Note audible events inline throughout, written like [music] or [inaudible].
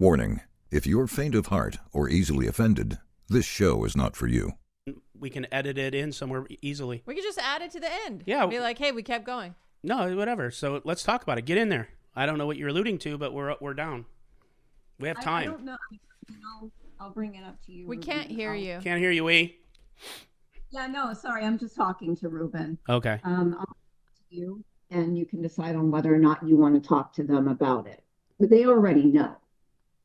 Warning if you're faint of heart or easily offended, this show is not for you. We can edit it in somewhere easily. We could just add it to the end. Yeah. Be like, hey, we kept going. No, whatever. So let's talk about it. Get in there. I don't know what you're alluding to, but we're we're down. We have I- I, time. don't know. I'll, I'll bring it up to you. We Ruben. can't hear I'll- you. Can't hear you, we. Yeah, no, sorry. I'm just talking to Ruben. Okay. Um, I'll talk to you, and you can decide on whether or not you want to talk to them about it. But they already know.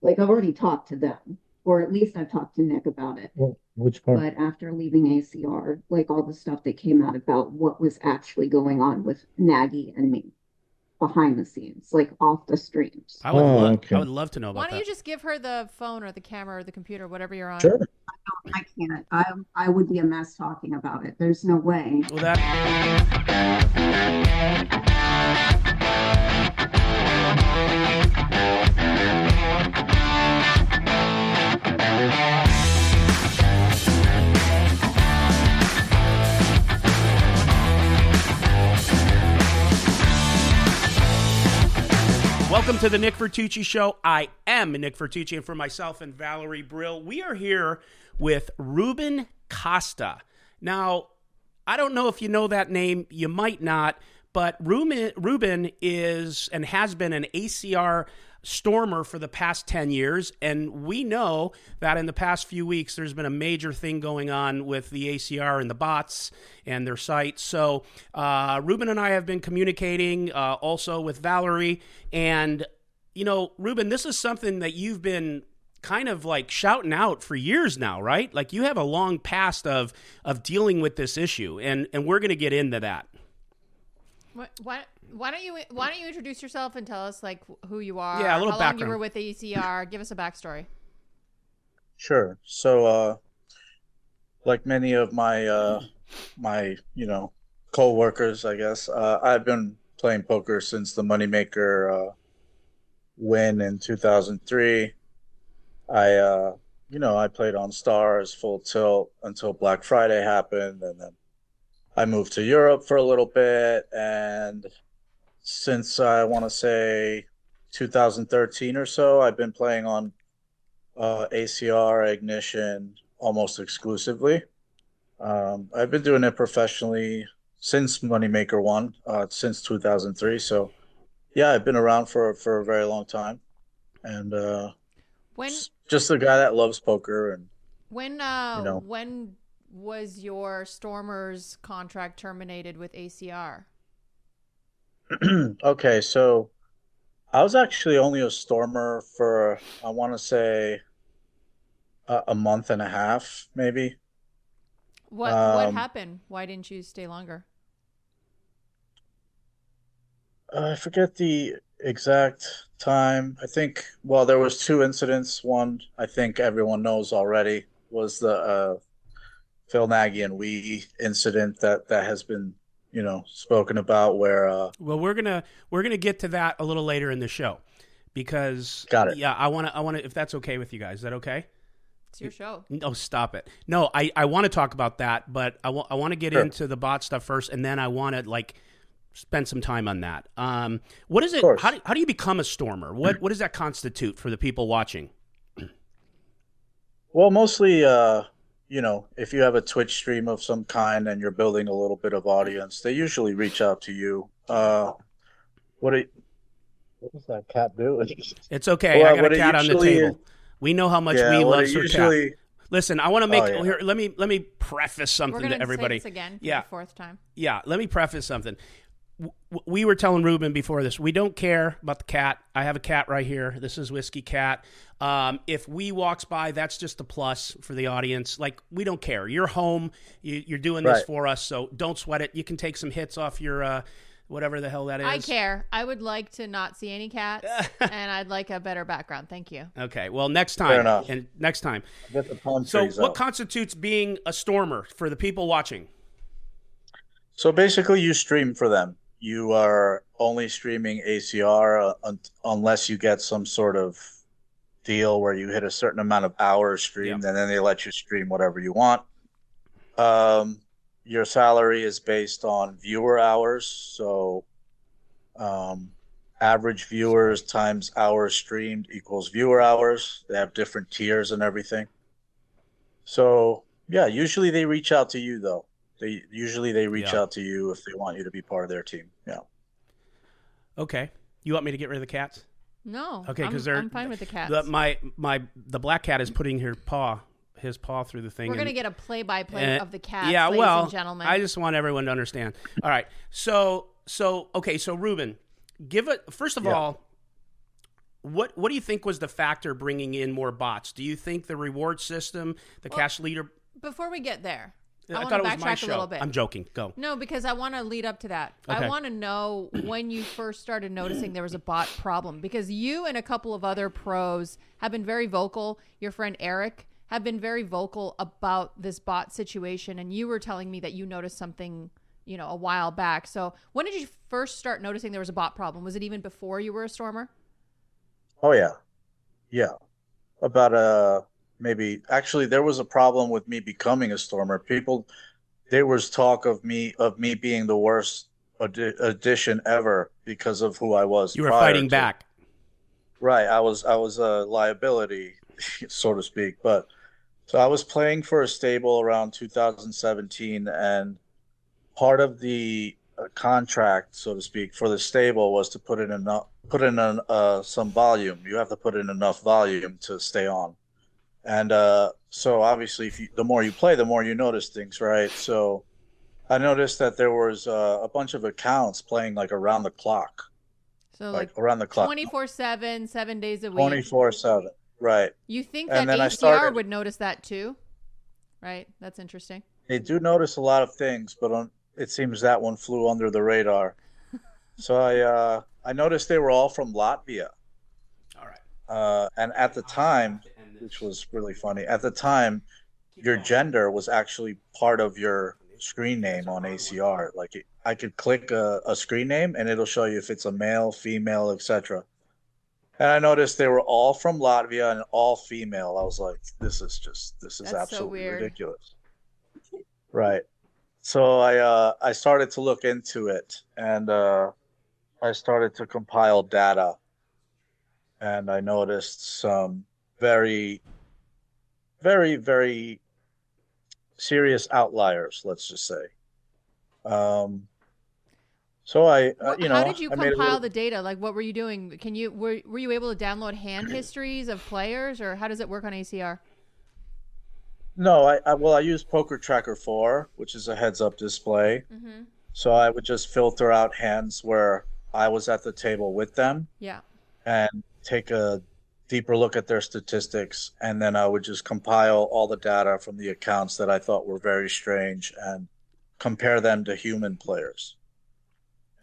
Like I've already talked to them, or at least I've talked to Nick about it. Well, which part? But after leaving ACR, like all the stuff that came out about what was actually going on with Nagy and me behind the scenes, like off the streams. I would Oh, love okay. I would love to know about Why don't that. you just give her the phone or the camera or the computer, whatever you're on? Sure. I can't. I I would be a mess talking about it. There's no way. Well, that Welcome to the Nick Vertucci Show. I am Nick Vertucci, and for myself and Valerie Brill, we are here with Ruben Costa. Now, I don't know if you know that name, you might not, but Ruben, Ruben is and has been an ACR stormer for the past 10 years. And we know that in the past few weeks, there's been a major thing going on with the ACR and the bots and their site. So, uh, Ruben and I have been communicating uh, also with Valerie. And, you know, Ruben, this is something that you've been kind of like shouting out for years now, right? Like you have a long past of of dealing with this issue, and and we're going to get into that. What, why, why don't you Why don't you introduce yourself and tell us like who you are? Yeah, a little how long you were with ACR. Give us a backstory. Sure. So, uh, like many of my uh, my you know co-workers, I guess uh, I've been playing poker since the Moneymaker uh, win in 2003. I uh, you know I played on Stars full tilt until Black Friday happened, and then I moved to Europe for a little bit, and since I want to say 2013 or so, I've been playing on uh, ACR Ignition almost exclusively. Um, I've been doing it professionally since Moneymaker One, uh, since 2003. So, yeah, I've been around for for a very long time, and uh, When just a guy that loves poker. And when uh you know. when was your Stormers contract terminated with ACR? [clears throat] okay, so I was actually only a stormer for I want to say a, a month and a half, maybe. What What Um, happened? Why didn't you stay longer? Uh, I forget the exact time. I think, well, there was two incidents. One, I think everyone knows already, was the uh, Phil Nagy and we incident that that has been, you know, spoken about where uh, Well, we're gonna we're gonna get to that a little later in the show because Got it. Yeah, I want to I want to if that's okay with you guys. Is that okay? It's your show. No, stop it. No, I, I want to talk about that, but I want I want to get Sure. into the bot stuff first, and then I want to like spend some time on that. Um, what is it? How do, how do you become a stormer? What what does that constitute for the people watching? well, mostly, uh, you know, if you have a Twitch stream of some kind and you're building a little bit of audience, they usually reach out to you. Uh, what are, what is that cat doing? [laughs] It's okay. Well, I got a cat on the usually table. We know how much Yeah, we love it her cat. Listen, I want to make Oh, yeah. here. Let me let me preface something We're gonna everybody. say this again for Yeah. the fourth time. yeah, let me preface something. W- w- We were telling Ruben before this, we don't care about the cat. I have a cat right here. This is Whiskey Cat. Um, if we walks by, that's just a plus for the audience. Like we don't care. You're home. You, you're doing this Right. for us, so don't sweat it. You can take some hits off your uh, whatever the hell that is. I care. I would like to not see any cats, [laughs] and I'd like a better background. Thank you. Okay. Well, next Fair time. enough. And next time. get the palm So, what out. constitutes being a stormer for the people watching? So basically, you stream for them. You are only streaming ACR uh, un- unless you get some sort of deal where you hit a certain amount of hours streamed, and then they let you stream whatever you want. Um, your salary is based on viewer hours, so um, average viewers times hours streamed equals viewer hours. They have different tiers and everything. So yeah, usually they reach out to you though. They usually they reach Yeah. out to you if they want you to be part of their team. Yeah. Okay. You want me to get rid of the cats? No. Okay, because they're I'm fine with the cats. The, my my the black cat is putting her paw his paw through the thing. We're and- gonna get a play-by-play Uh, of the cats, yeah, ladies well, and gentlemen. I just want everyone to understand. All right, so so okay, so Ruben, give it first of Yeah. all. What what do you think was the factor bringing in more bots? Do you think the reward system, the cash leader? Before we get there, I, I, want thought to it was my backtrack a little bit. I'm joking. Go. No, because I want to lead up to that. Okay. I want to know when you first started noticing there was a bot problem because you and a couple of other pros have been very vocal. Your friend Eric have been very vocal about this bot situation and you were telling me that you noticed something, you know, a while back. So, when did you first start noticing there was a bot problem? Was it even before you were a stormer? Oh yeah. Yeah. About uh maybe actually there was a problem with me becoming a stormer. People there was talk of me of me being the worst addi- addition ever because of who I was. You were fighting to- back. Right. I was I was a liability, [laughs] so to speak. But so I was playing for a stable around 2017, and part of the uh, contract, so to speak, for the stable was to put in enough put in an, uh, some volume. You have to put in enough volume to stay on. And uh, so obviously, if you, the more you play, the more you notice things, right? So I noticed that there was uh, a bunch of accounts playing like around the clock, So like, like around the clock, 24/7, 7 days a week. 24 seven. Right. You think And that then ACR started- would notice that too? Right? That's interesting. They do notice a lot of things, but on, it seems that one flew under the radar. [laughs] so I uh, I noticed they were all from Latvia, All right. uh, and at the time, which was really funny, at the time, your gender was actually part of your screen name on ACR. Like it, I could click a, a screen name and it'll show you if it's a male, female, etc. And I noticed they were all from Latvia and all female. I was like, this is just this is That's absolutely weird. ridiculous. Right. So I uh, I started to look into it and uh, I started to compile data and I noticed some very very very serious outliers, let's just say. Um so I uh, you know how did you I compile little- the data? Like, what were you doing? Can you were were you able to download hand [clears throat] histories of players, or how does it work on ACR? No, I, I well, I use Poker Tracker 4, which is a heads-up display. Mm-hmm. So I would just filter out hands where I was at the table with them Yeah. and take a deeper look at their statistics, and then I would just compile all the data from the accounts that I thought were very strange and compare them to human players.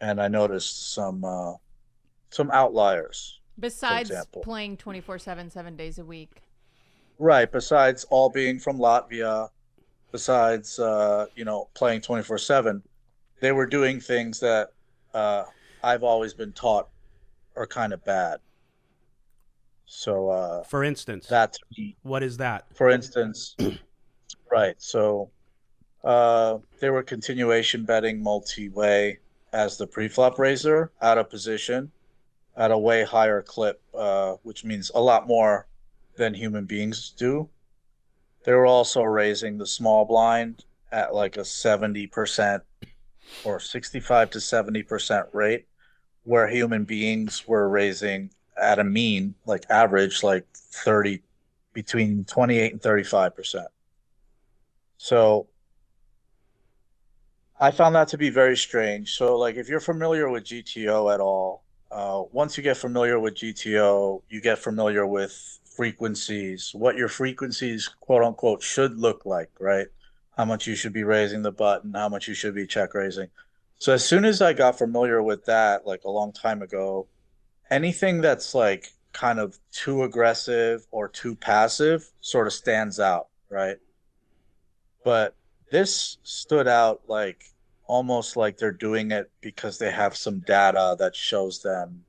And I noticed some uh, some outliers. Besides playing 24/7 7 days a week. Right. Besides all being from Latvia, besides uh, you know playing twenty four seven, they were doing things that uh, I've always been taught are kind of bad. So uh, For instance, that to me, what is that? for instance, [clears throat] right. So uh, they were continuation betting multi way as the preflop raiser out of position at a way higher clip, uh, which means a lot more than human beings do. They were also raising the small blind at like a 70% or 65 to 70% rate, where human beings were raising at a mean, like average, like 30, between 28 and 35%. So I found that to be very strange. So, like, if you're familiar with GTO at all, uh, once you get familiar with GTO, you get familiar with frequencies, what your frequencies, quote unquote, should look like, right? How much you should be raising the button, how much you should be check raising. So, as soon as I got familiar with that, like a long time ago, anything that's like kind of too aggressive or too passive sort of stands out, right? But this stood out like almost like they're doing it because they have some data that shows them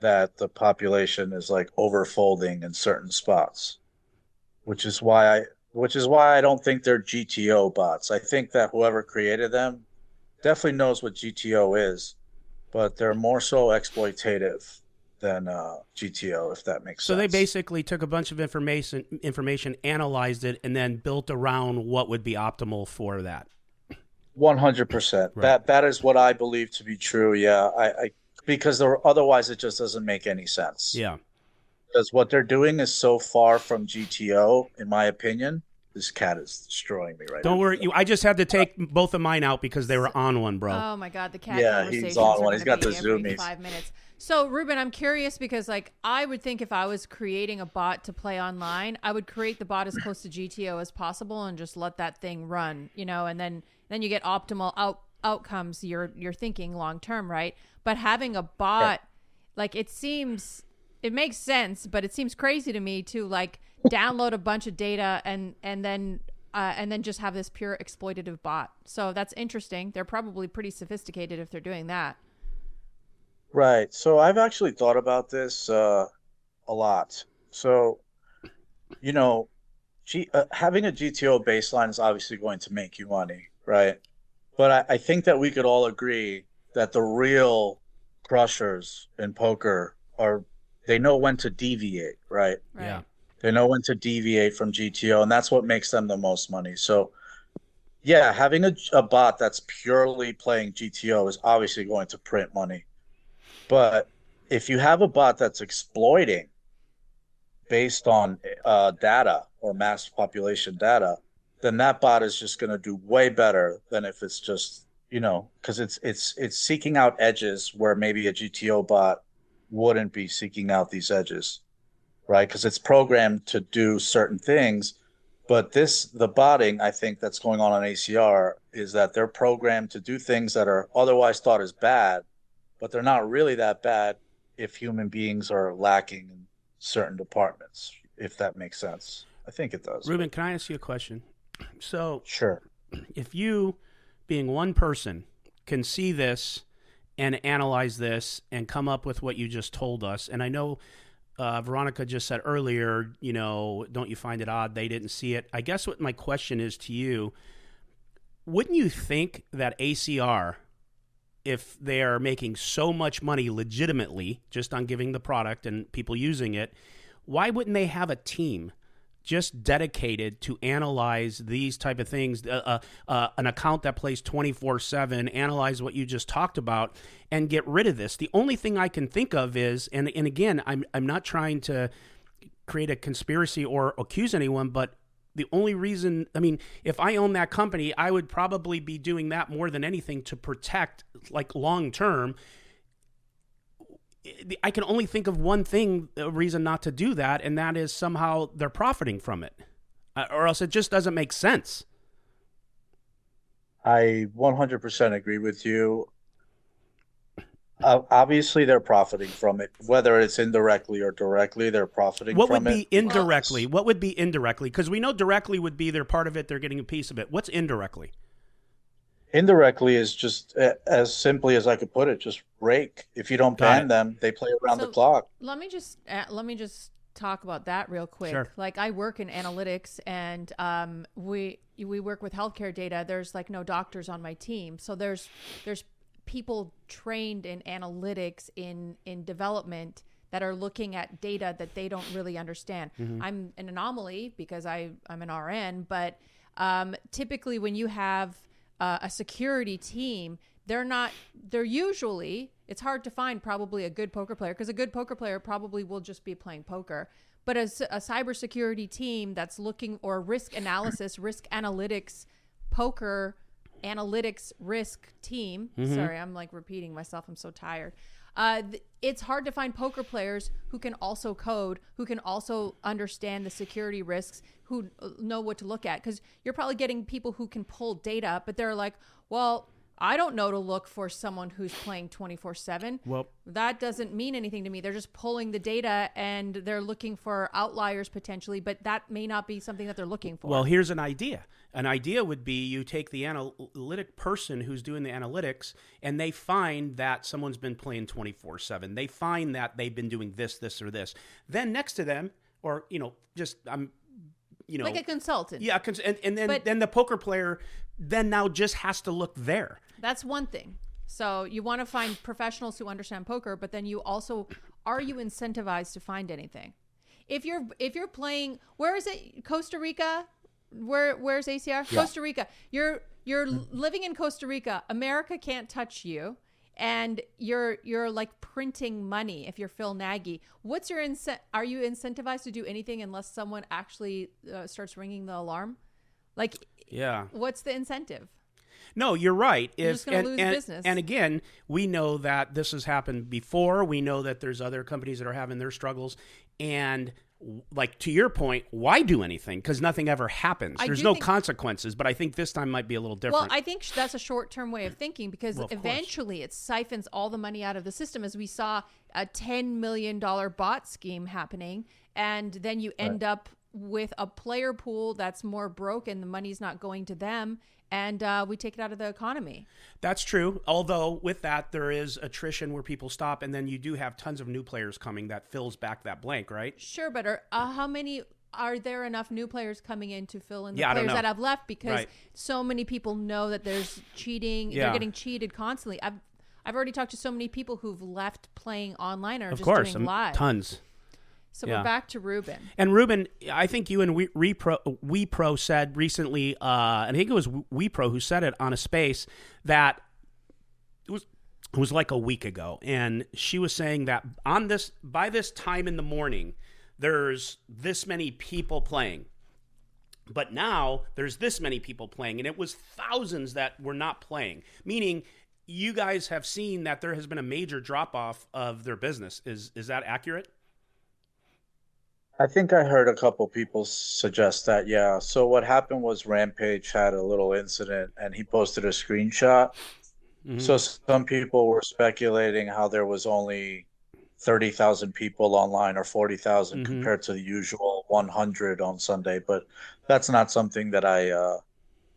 that the population is like overfolding in certain spots which is why i which is why i don't think they're gto bots i think that whoever created them definitely knows what gto is but they're more so exploitative than uh, GTO, if that makes So sense. So they basically took a bunch of information, information, analyzed it, and then built around what would be optimal for that. One hundred percent. That that is what I believe to be true. Yeah, I, I because there, otherwise it just doesn't make any sense. Yeah. Because what they're doing is so far from GTO, in my opinion. This cat is destroying me right now. Don't worry. You, I just had to take both of mine out because they were on one, bro. Oh my god, the cat Yeah, he's conversations on one. He's gonna got the be zoomies. Five minutes. So, Ruben, I'm curious because, like, I would think if I was creating a bot to play online, I would create the bot as close to GTO as possible and just let that thing run, you know, and then then you get optimal out outcomes. You're you're thinking long term, right? But having a bot, like, it seems it makes sense, but it seems crazy to me to like download a bunch of data and and then uh, and then just have this pure exploitative bot. So that's interesting. They're probably pretty sophisticated if they're doing that. Right. So I've actually thought about this uh, a lot. So, you know, G uh, having a GTO baseline is obviously going to make you money, right? But I, I think that we could all agree that the real crushers in poker are they know when to deviate, right? Right. Yeah. They know when to deviate from GTO, and that's what makes them the most money. So, yeah, having a, a bot that's purely playing GTO is obviously going to print money. But if you have a bot that's exploiting based on uh, data or mass population data, then that bot is just going to do way better than if it's just you know because it's it's it's seeking out edges where maybe a GTO bot wouldn't be seeking out these edges right? Because it's programmed to do certain things. But this, the botting, I think that's going on on ACR is that they're programmed to do things that are otherwise thought as bad, but they're not really that bad if human beings are lacking in certain departments, if that makes sense. I think it does. Ruben, can I ask you a question? [clears throat] So, Sure. if you, being one person, can see this and analyze this and come up with what you just told us, and I know uh, Veronica just said earlier, you know, don't you find it odd they didn't see it? I guess what my question is to you wouldn't you think that ACR, if they are making so much money legitimately just on giving the product and people using it, why wouldn't they have a team? just dedicated to analyze these type of things uh, uh, uh, an account that plays 24-7 analyze what you just talked about and get rid of this the only thing i can think of is and, and again I'm, I'm not trying to create a conspiracy or accuse anyone but the only reason i mean if i own that company i would probably be doing that more than anything to protect like long term I can only think of one thing, a reason not to do that, and that is somehow they're profiting from it, uh, or else it just doesn't make sense. I 100% agree with you. Uh, obviously, they're profiting from it, whether it's indirectly or directly. They're profiting What from would be it. indirectly? What would be indirectly? Because we know directly would be they're part of it, they're getting a piece of it. What's indirectly? Indirectly is just uh, as simply as I could put it, just rake. If you don't Got ban them, they play around So- the clock. Let me just uh, let me just talk about that real quick. Sure. Like I work in analytics, and um, we we work with healthcare data. There's like no doctors on my team, so there's there's people trained in analytics in in development that are looking at data that they don't really understand. I'm an anomaly because I I'm an RN, but um, typically when you have uh, a security team, they're not. They're usually. It's hard to find probably a good poker player because a good poker player probably will just be playing poker. But as a cybersecurity team that's looking or risk analysis, risk analytics, poker analytics risk team. Sorry, I'm like repeating myself. I'm so tired. Uh, th- it's hard to find poker players who can also code, who can also understand the security risks, who uh, know what to look at. Because you're probably getting people who can pull data, but they're like, well, I don't know to look for someone who's playing 24 7. Well, That doesn't mean anything to me. They're just pulling the data and they're looking for outliers potentially, but that may not be something that they're looking for. well, here's an idea. An idea would be you take the analytic person who's doing the analytics, and they find that someone's been playing 24 7. They find that they've been doing this, this, or this. Then next to them, or, you know, just, I'm, you know, like a consultant. yeah, and, and then, But- then the poker player then now just has to look there. That's one thing. So you want to find professionals who understand poker, but then you also are you incentivized to find anything? If you're if you're playing, where is it? Costa Rica. Where where's ACR? Yeah. Costa Rica. You're you're living in Costa Rica. America can't touch you, and you're you're like printing money. If you're Phil Nagy, what's your incent? Are you incentivized to do anything unless someone actually uh, starts ringing the alarm? Like, Yeah. what's the incentive? No, you're right. You're just gonna and, lose and, business. and again, we know that this has happened before. We know that there's other companies that are having their struggles. And like to your point, why do anything? Because nothing ever happens. I There's no think- consequences. But I think this time might be a little different. Well, I think that's a short term way of thinking because Well, of course. eventually it siphons all the money out of the system, as we saw a $10 million bot scheme happening. And then you end up with a player pool that's more broken. The money's not going to them. And uh, we take it out of the economy. That's true. Although with that, there is attrition where people stop, and then you do have tons of new players coming that fills back that blank, right? Sure, but are, uh, how many are there enough new players coming in to fill in the Yeah, players that have left because Right. so many people know that there's cheating. Yeah. They're getting cheated constantly. I've I've already talked to so many people who've left playing online or Of just course, doing live. tons. So yeah. we're back to Ruben. And Ruben, I think you and we, Repro, WePro said recently, uh, and I think it was WePro who said it on a space that it was it was like a week ago, and she was saying that on this by this time in the morning, there's this many people playing. But now there's this many people playing, and it was thousands that were not playing. Meaning, you guys have seen that there has been a major drop off of their business. Is is that accurate? I think I heard a couple people suggest that, yeah. So what happened was Rampage had a little incident and he posted a screenshot. Mhm. So some people were speculating how there was only 30,000 people online or 40,000 Mhm. compared to the usual 100 on Sunday, but that's not something that I uh,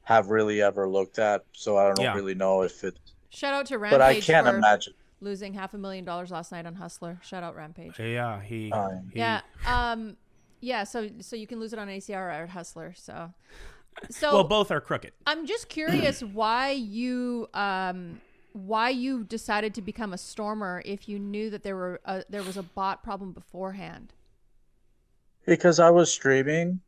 have really ever looked at. So I don't Yeah. really know if it, Shout out to Rampage but I can't for imagine. Losing half a million dollars last night on Hustler. Shout out Rampage. Yeah, he. Uh, he- Yeah. Um. Yeah. So so you can lose it on ACR or at Hustler. So. So Well, both are crooked. I'm just curious [clears throat] why you um why you decided to become a stormer if you knew that there were a, there was a bot problem beforehand. Because I was streaming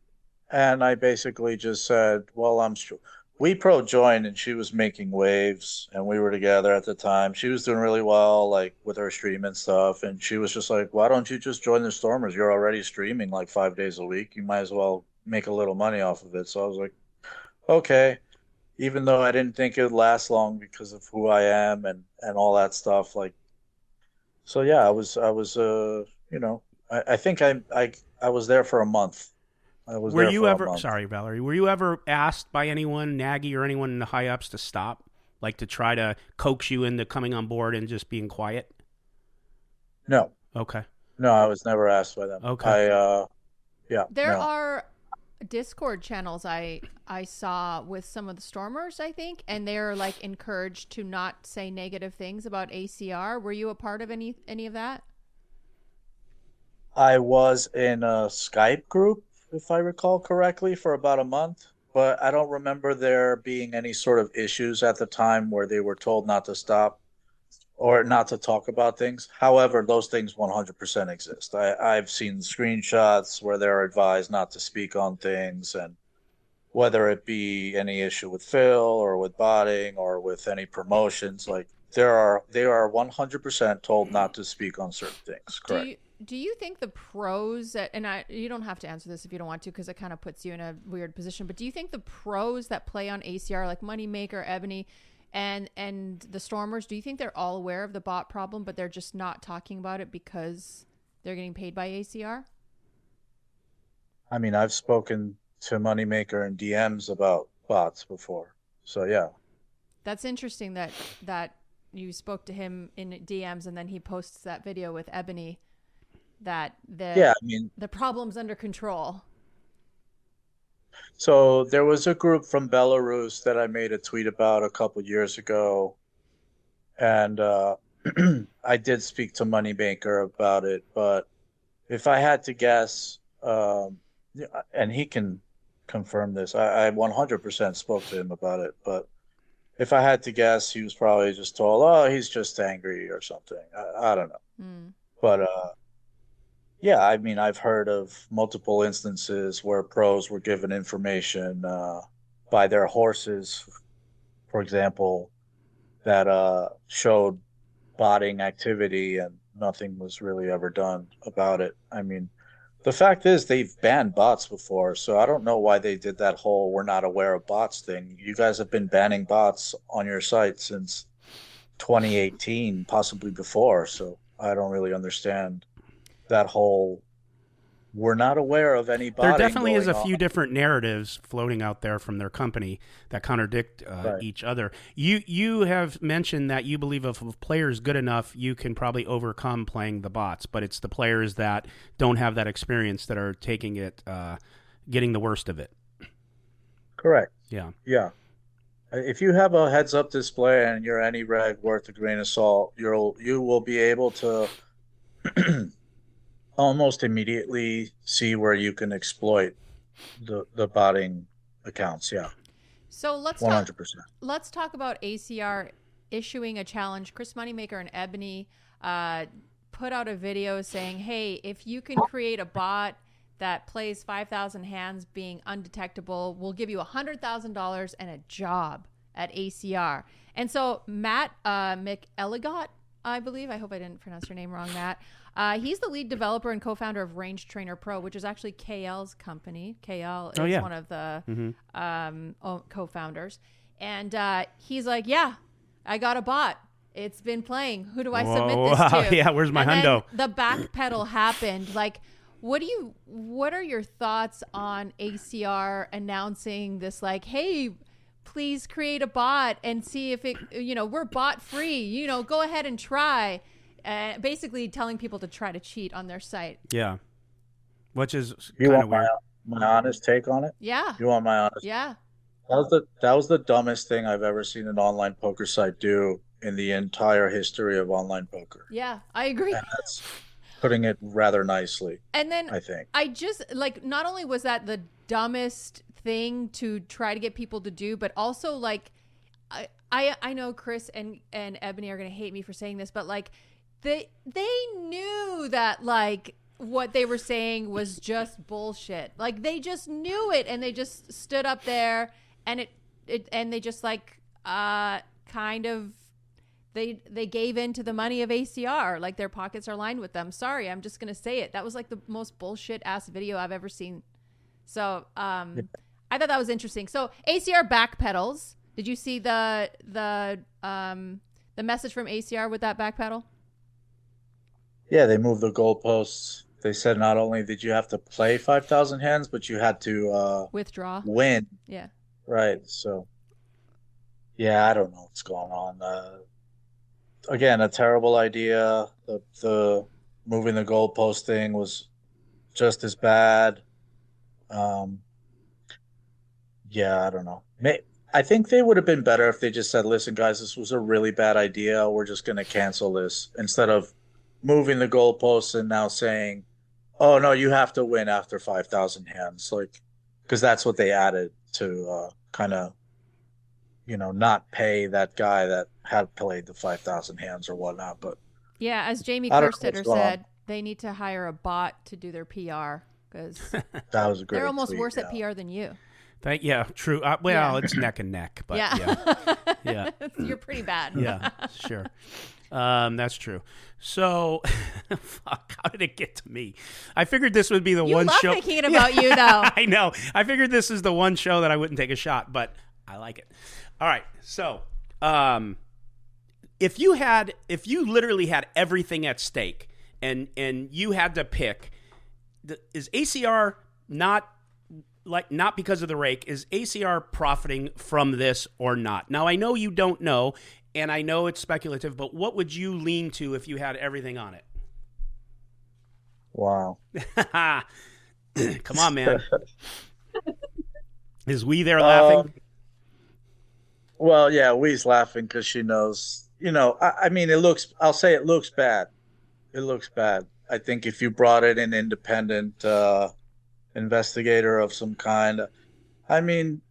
and I basically just said, well, I'm str- we pro joined and she was making waves and we were together at the time. She was doing really well, like with her stream and stuff. And she was just like, why don't you just join the Stormers? You're already streaming like five days a week. You might as well make a little money off of it. So I was like, okay. Even though I didn't think it would last long because of who I am and, and all that stuff. Like, so yeah, I was, I was, uh, you know, I, I think I, I, I was there for a month. I was Were there you for ever? Sorry, Valerie. Were you ever asked by anyone, Nagy or anyone in the high ups, to stop, like to try to coax you into coming on board and just being quiet? No, Okay. no, I was never asked by them. Okay. I, uh, yeah, There no. are Discord channels I I saw with some of the stormers, I think, and they're like encouraged to not say negative things about ACR. Were you a part of any any of that? I was in a Skype group, if I recall correctly, for about a month, but I don't remember there being any sort of issues at the time where they were told not to stop or not to talk about things. However, those things 100% exist. I, I've seen screenshots where they're advised not to speak on things, and whether it be any issue with Phil or with botting or with any promotions, like there are they are 100% told not to speak on certain things. Correct. Do you think the pros that and I you don't have to answer this if you don't want to because it kind of puts you in a weird position, but do you think the pros that play on ACR like Moneymaker, Ebony, and and the Stormers, do you think they're all aware of the bot problem but they're just not talking about it because they're getting paid by ACR? I mean, I've spoken to Moneymaker and DMs about bots before. So yeah. That's interesting that that you spoke to him in DMs and then he posts that video with Ebony that the Yeah, I mean, the problem's under control. so there was a group from Belarus that I made a tweet about a couple years ago. And uh, [clears throat] I did speak to Moneymaker about it, but if I had to guess, um, and he can confirm this, I, I 100% spoke to him about it, but if I had to guess, he was probably just told, "Oh, he's just angry or something." I, I don't know, Mm. but uh, yeah, I mean, I've heard of multiple instances where pros were given information uh, by their horses, for example, that uh, showed botting activity, and nothing was really ever done about it. I mean, the fact is they've banned bots before, so I don't know why they did that whole "we're not aware of bots" thing. You guys have been banning bots on your site since 2018, possibly before, so I don't really understand that whole we're not aware of any There definitely is a going few different narratives floating out there from their company that contradict uh, Right. each other. You you have mentioned that you believe if a player is good enough, you can probably overcome playing the bots, but it's the players that don't have that experience that are taking it, uh, getting the worst of it. Correct. Yeah. Yeah. If you have a heads up display and you're any reg worth a grain of salt, you'll you will be able to [clears throat] almost immediately see where you can exploit the the botting accounts. Yeah, So let's hundred percent. let's talk about ACR issuing a challenge. Chris Moneymaker and Ebony uh, put out a video saying, "Hey, if you can create a bot that plays 5,000 hands being undetectable, we'll give you $100,000 and a job at ACR." And so Matt uh, McElligott, I believe, I hope I didn't pronounce your name wrong, Matt. Uh, he's the lead developer and co-founder of Range Trainer Pro, which is actually KL's company. KL is Oh, yeah. one of the Mhm. um, co-founders, and uh, he's like, "Yeah, I got a bot. It's been playing. Who do I submit this wow, [laughs] to?" yeah, where's my and hundo? The back pedal happened. Like, what do you? What are your thoughts on ACR announcing this? Like, hey. Please create a bot and see if it, you know, we're bot free. You know, go ahead and try. Uh, basically, telling people to try to cheat on their site. Yeah. Which is You kind of want weird. my my honest take on it? Yeah, You want my honest? yeah. That was the that was the dumbest thing I've ever seen an online poker site do in the entire history of online poker. Yeah, I agree. And that's putting it rather nicely, And then I think. I just like not only was that the dumbest thing to try to get people to do, but also like I I, I know Chris and and Ebony are gonna hate me for saying this, but like they they knew that like what they were saying was just bullshit. Like they just knew it and they just stood up there and it, it and they just like uh kind of they they gave in to the money of ACR. Like their pockets are lined with them. Sorry, I'm just gonna say it. That was like the most bullshit ass video I've ever seen. So um, I thought that was interesting. So ACR backpedals. Did you see the the um, the message from ACR with that backpedal? Yeah, they moved the goalposts. They said not only did you have to play 5,000 hands, but you had to uh, Withdraw. win. Yeah. Right. So, yeah, I don't know what's going on. Uh, again, a terrible idea. The the moving the goalpost thing was just as bad. Um, yeah, I don't know. May, I think they would have been better if they just said, "Listen, guys, this was a really bad idea. We're just going to cancel this," instead of moving the goalposts and now saying, "Oh no, you have to win after five thousand hands." Like, because that's what they added to uh, kind of, you know, not pay that guy that had played the five thousand hands or whatnot. But Yeah, as Jamie I don't Kerstetter what's going on. said, they need to hire a bot to do their PR because [laughs] that was a great. they're almost tweet, worse yeah. at PR than you. Thank, yeah, true. Uh, well, Yeah. it's neck and neck, but yeah. yeah, [laughs] Yeah. you're pretty bad. yeah, sure. [laughs] Um, that's true. So, [laughs] fuck, how did it get to me? I figured this would be the You one show. making [laughs] it about you, though. [laughs] I know. I figured this is the one show that I wouldn't take a shot, but I like it. All right. So, um, if you had, if you literally had everything at stake, and and you had to pick, is ACR not like not because of the rake is ACR profiting from this or not? Now I know you don't know and I know it's speculative, but what would you lean to if you had everything on it? Wow. [laughs] Come on, man. [laughs] Is we there laughing? Um, well, yeah, Wee's laughing because she knows. You know, I, I mean, it looks. I'll say it looks bad. It looks bad. I think if you brought in an independent uh, investigator of some kind, I mean,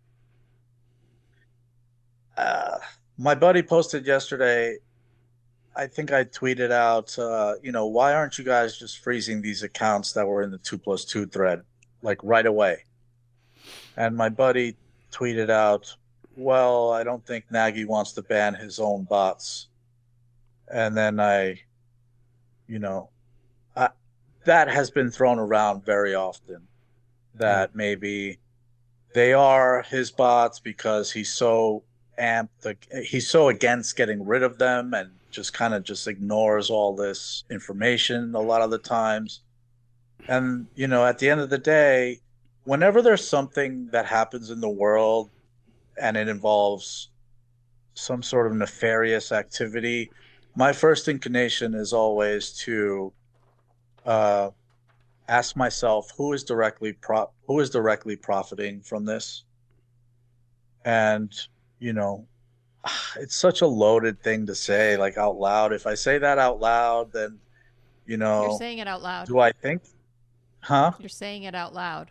uh, my buddy posted yesterday. I think I tweeted out, uh, you know, why aren't you guys just freezing these accounts that were in the two plus two thread, like right away? And my buddy tweeted out, well, I don't think Nagy wants to ban his own bots. And then I, you know, I, that has been thrown around very often that maybe they are his bots because he's so amped, he's so against getting rid of them and just kind of just ignores all this information a lot of the times. And, you know, at the end of the day, whenever there's something that happens in the world and it involves some sort of nefarious activity, my first inclination is always to uh, ask myself who is directly pro- who is directly profiting from this, and you know, [sighs] it's such a loaded thing to say like out loud. If I say that out loud, then you know, You're saying it out loud. do I think? Huh? You're saying it out loud.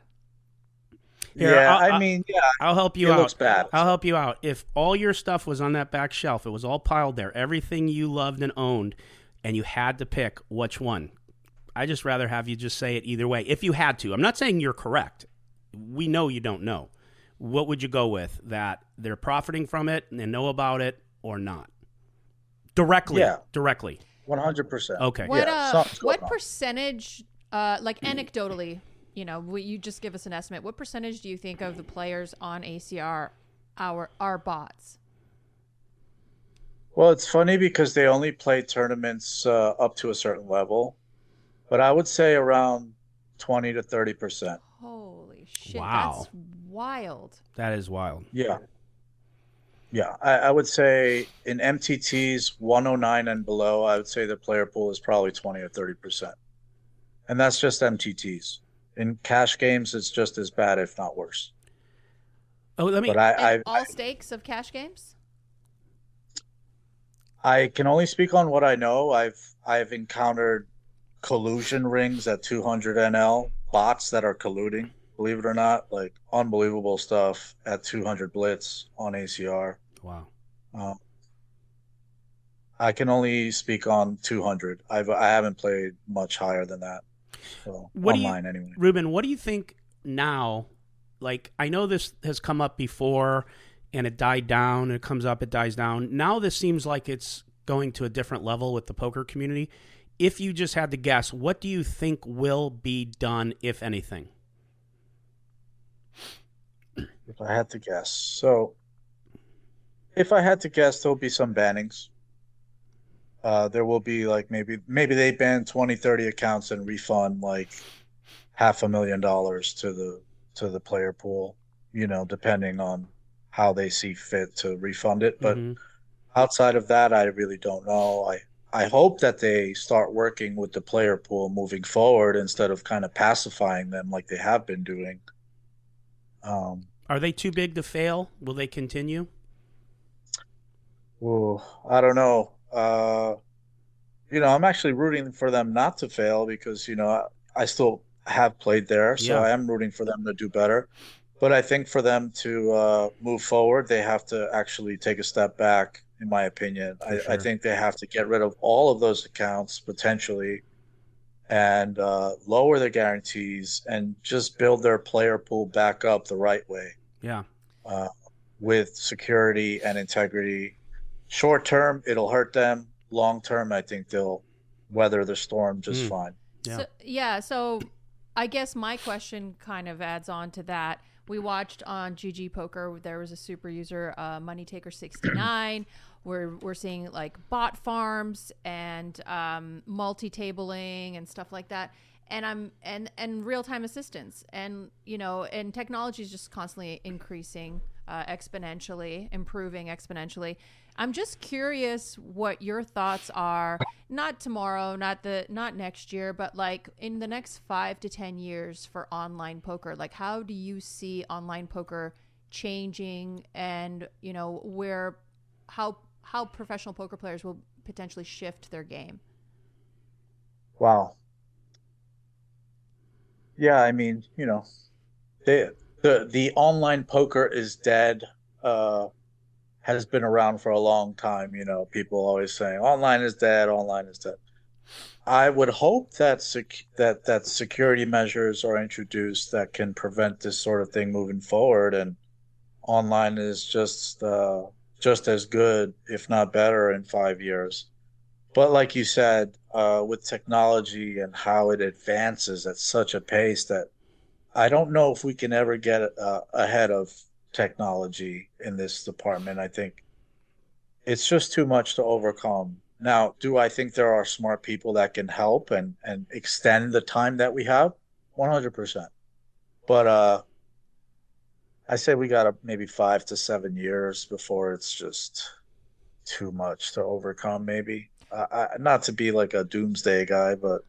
Here, yeah, I'll- I mean, yeah, I'll help you it out. looks bad. I'll help you out. If all your stuff was on that back shelf, it was all piled there, everything you loved and owned, and you had to pick which one, I just rather have you just say it either way. If you had to, I'm not saying you're correct. We know you don't know. What would you go with? That they're profiting from it and they know about it, or not? Directly. Yeah. Directly. One hundred percent. Okay. What Yeah, uh, what on. percentage, uh, like anecdotally, you know, will you just give us an estimate? What percentage do you think of the players on ACR our are bots? Well, it's funny because they only play tournaments uh, up to a certain level, but I would say around twenty to thirty percent. Holy shit! Wow. That's wild. That is wild. Yeah. Yeah, I, I would say in MTTs 109 and below, I would say the player pool is probably 20 or 30%. And that's just MTTs. In cash games, it's just as bad, if not worse. Oh, let me. But I, I, all stakes of cash games. I can only speak on what I know. I've I've encountered collusion rings at 200 NL, bots that are colluding, believe it or not, like unbelievable stuff at 200 Blitz on ACR. wow. Um, I can only speak on 200. I've I haven't played much higher than that. So What do you- online anyway. Ruben, what do you think now? Like, I know this has come up before and it died down, it comes up, it dies down. Now this seems like it's going to a different level with the poker community. If you just had to guess, what do you think will be done, if anything? If I had to guess, so if I had to guess, there'll be some bannings. Uh, there will be like maybe maybe they ban 20, 30 accounts and refund like half a million dollars to the to the player pool. You know, depending on how they see fit to refund it. But Mhm. outside of that, I really don't know. I I hope that they start working with the player pool moving forward instead of kind of pacifying them like they have been doing. Um, are they too big to fail? Will they continue? ooh, I don't know. Uh, you know, I'm actually rooting for them not to fail because you know I, I still have played there, so Yeah. I am rooting for them to do better. But I think for them to uh, move forward, they have to actually take a step back, in my opinion. I, For I think they have to get rid of all of those accounts potentially and uh, lower the guarantees and just build their player pool back up the right way Yeah. uh, with security and integrity. Short term, it'll hurt them. Long term, I think they'll weather the storm just Mm. fine. Yeah. So, yeah. So I guess my question kind of adds on to that. We watched on GG Poker, there was a super user, uh, Money Taker 69. [clears throat] We're, we're seeing like bot farms and um, multi tabling and stuff like that. And I'm and and real time assistance and you know and technology is just constantly increasing uh, exponentially, improving exponentially. I'm just curious what your thoughts are. Not tomorrow, not the not next year, but like in the next five to ten years for online poker. Like, how do you see online poker changing, and you know where how how professional poker players will potentially shift their game? Wow. Yeah, I mean, you know, they, the the online poker is dead. Uh, has been around for a long time. You know, people always saying online is dead, online is dead. I would hope that sec- that that security measures are introduced that can prevent this sort of thing moving forward, and online is just uh, just as good, if not better, in five years. But like you said, uh, with technology and how it advances at such a pace that I don't know if we can ever get uh, ahead of technology in this department. I think it's just too much to overcome. Now, do I think there are smart people that can help and, and extend the time that we have? 100%. But uh, I say we got a, maybe five to seven years before it's just too much to overcome, maybe. Uh, I, not to be like a doomsday guy, but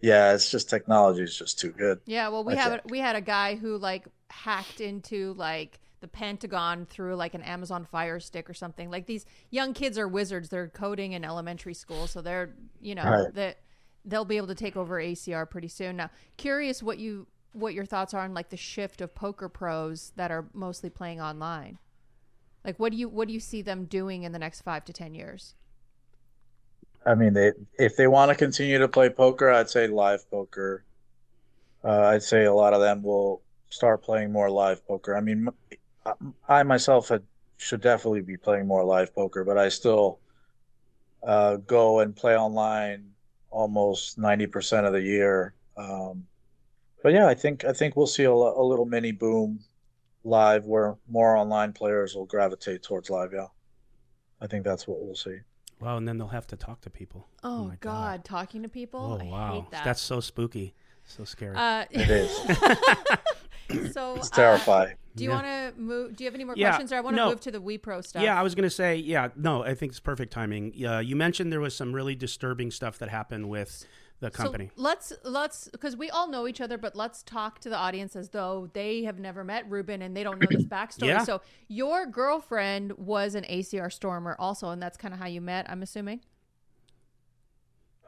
yeah, it's just technology is just too good. Yeah, well, we I have think. we had a guy who like hacked into like the Pentagon through like an Amazon Fire Stick or something. Like these young kids are wizards. They're coding in elementary school, so they're you know Right. that they'll be able to take over ACR pretty soon. Now, curious what you what your thoughts are on like the shift of poker pros that are mostly playing online. Like, what do you what do you see them doing in the next five to ten years? I mean, they if they want to continue to play poker, I'd say live poker. Uh, I'd say a lot of them will start playing more live poker. I mean, I myself had, should definitely be playing more live poker, but I still uh, go and play online almost 90% of the year. Um, but yeah, I think I think we'll see a, a little mini boom live where more online players will gravitate towards live. Yeah, I think that's what we'll see. Wow, and then they'll have to talk to people. Oh, my God. talking to people. Oh I wow, hate that. that's so spooky, so scary. uh, [laughs] It is. [laughs] so It's uh, terrifying. Do you Yeah. want to move? Do you have any more Yeah, questions, or I want to no. move to the WePro stuff? Yeah, I was going to say, yeah, no, I think it's perfect timing. Uh, you mentioned there was some really disturbing stuff that happened with the company. So let's let's because we all know each other, but let's talk to the audience as though they have never met Ruben and they don't know this [clears throat] backstory. Yeah. So your girlfriend was an ACR stormer also, and that's kind of how you met. I'm assuming.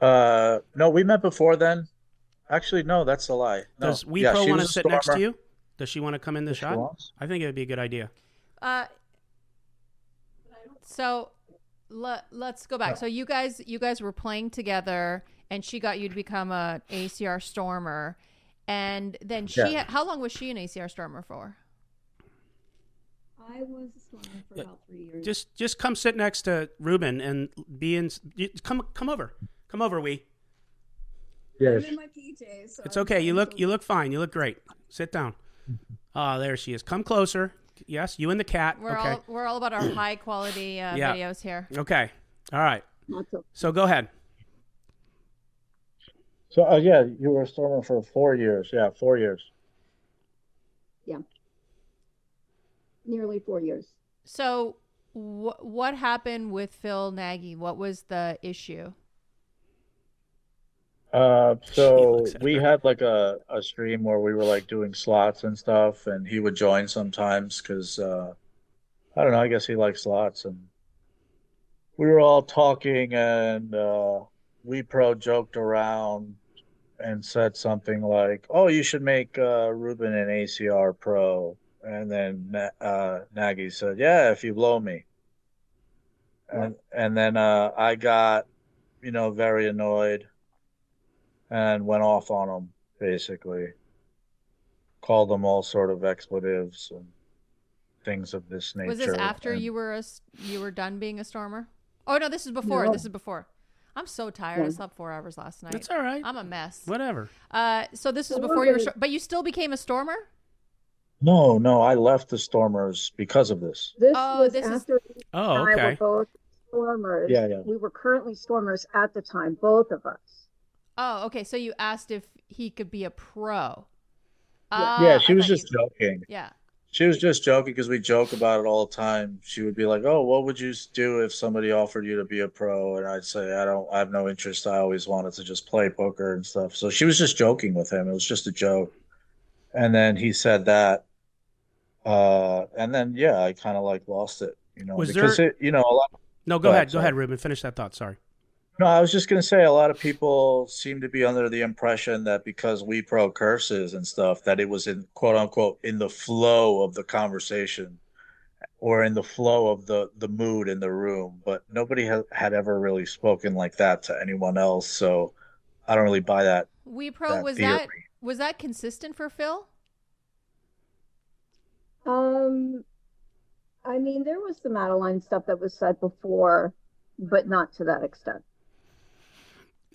Uh, no, we met before then. Actually, no, that's a lie. No. Does WePro Yeah, want to was a sit next to you? Does she want to come in the If shot? I think it'd be a good idea. Uh, so let, let's go back. So you guys you guys were playing together, and she got you to become a ACR stormer, and then she. Yeah. How long was she an ACR stormer for? I was a swimmer for about three years. Just just come sit next to Ruben and be in. Come come over. Come over, we. Yes. I'm in my PJs. So It's I'm okay. You look you look fine. You look great. Sit down. Ah, there she is. Come closer. Yes, you and the cat. We're okay. all we're all about our high quality uh, Yeah. videos here. Okay. All right. So So go ahead. So, uh, yeah, you were a stormer for four years. Yeah, four years. Yeah, nearly four years. So wh- what happened with Phil Nagy? What was the issue? Uh, so we had like a, a stream where we were like doing slots and stuff, and he would join sometimes because uh, I don't know, I guess he likes slots, and we were all talking, and uh, we pro joked around and said something like, "Oh, you should make uh, Ruben an ACR pro," and then Na- uh, Nagy said, "Yeah, if you blow me," and and then uh, I got, you know, very annoyed and went off on them basically called them all sort of expletives and things of this nature Was this after and- you were a, s- you were done being a stormer? Oh no, this is before. No. This is before. I'm so tired. I slept four hours last night. That's all right. I'm a mess. Whatever. Uh, so this is before you were, we're- but you still became a stormer. no no i left the stormers because of this This Oh, was this is- after Oh, I were okay. both stormers. Yeah, yeah. We were currently stormers at the time, both of us. Oh, okay. So you asked if he could be a pro. Yeah. Ah, yeah she I was just you- joking Yeah. She was just joking because we joke about it all the time she would be like oh what would you do if somebody offered you to be a pro and i'd say i don't i have no interest i always wanted to just play poker and stuff so she was just joking with him it was just a joke and then he said that uh and then yeah i kind of like lost it you know Was because there- it you know a lot No, go, ahead. ahead, Go sorry. ahead, Ruben. Finish that thought. Sorry. No, I was just gonna say a lot of people seem to be under the impression that because we pro curses and stuff, that it was in quote unquote in the flow of the conversation. or in the flow of the the mood in the room, but nobody had, had ever really spoken like that to anyone else. So I don't really buy that. We Pro that was theory. that was that consistent for Phil? Um, I mean, there was some Madeline stuff that was said before, but not to that extent.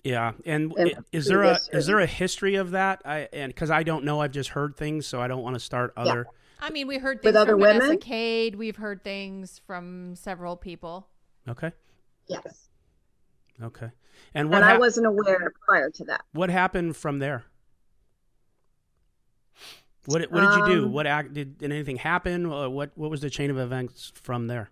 Yeah, and And is there a previous is there a history of that? I and because I don't know, I've just heard things, so I don't want to start other. I mean, we heard With other from Vanessa women? Kade. We've heard things from several people. Okay, Yes. okay. And what And I hap- wasn't aware prior to that. what happened from there? What did- what did you do? Um, What act did, did anything happen? What what was the chain of events from there?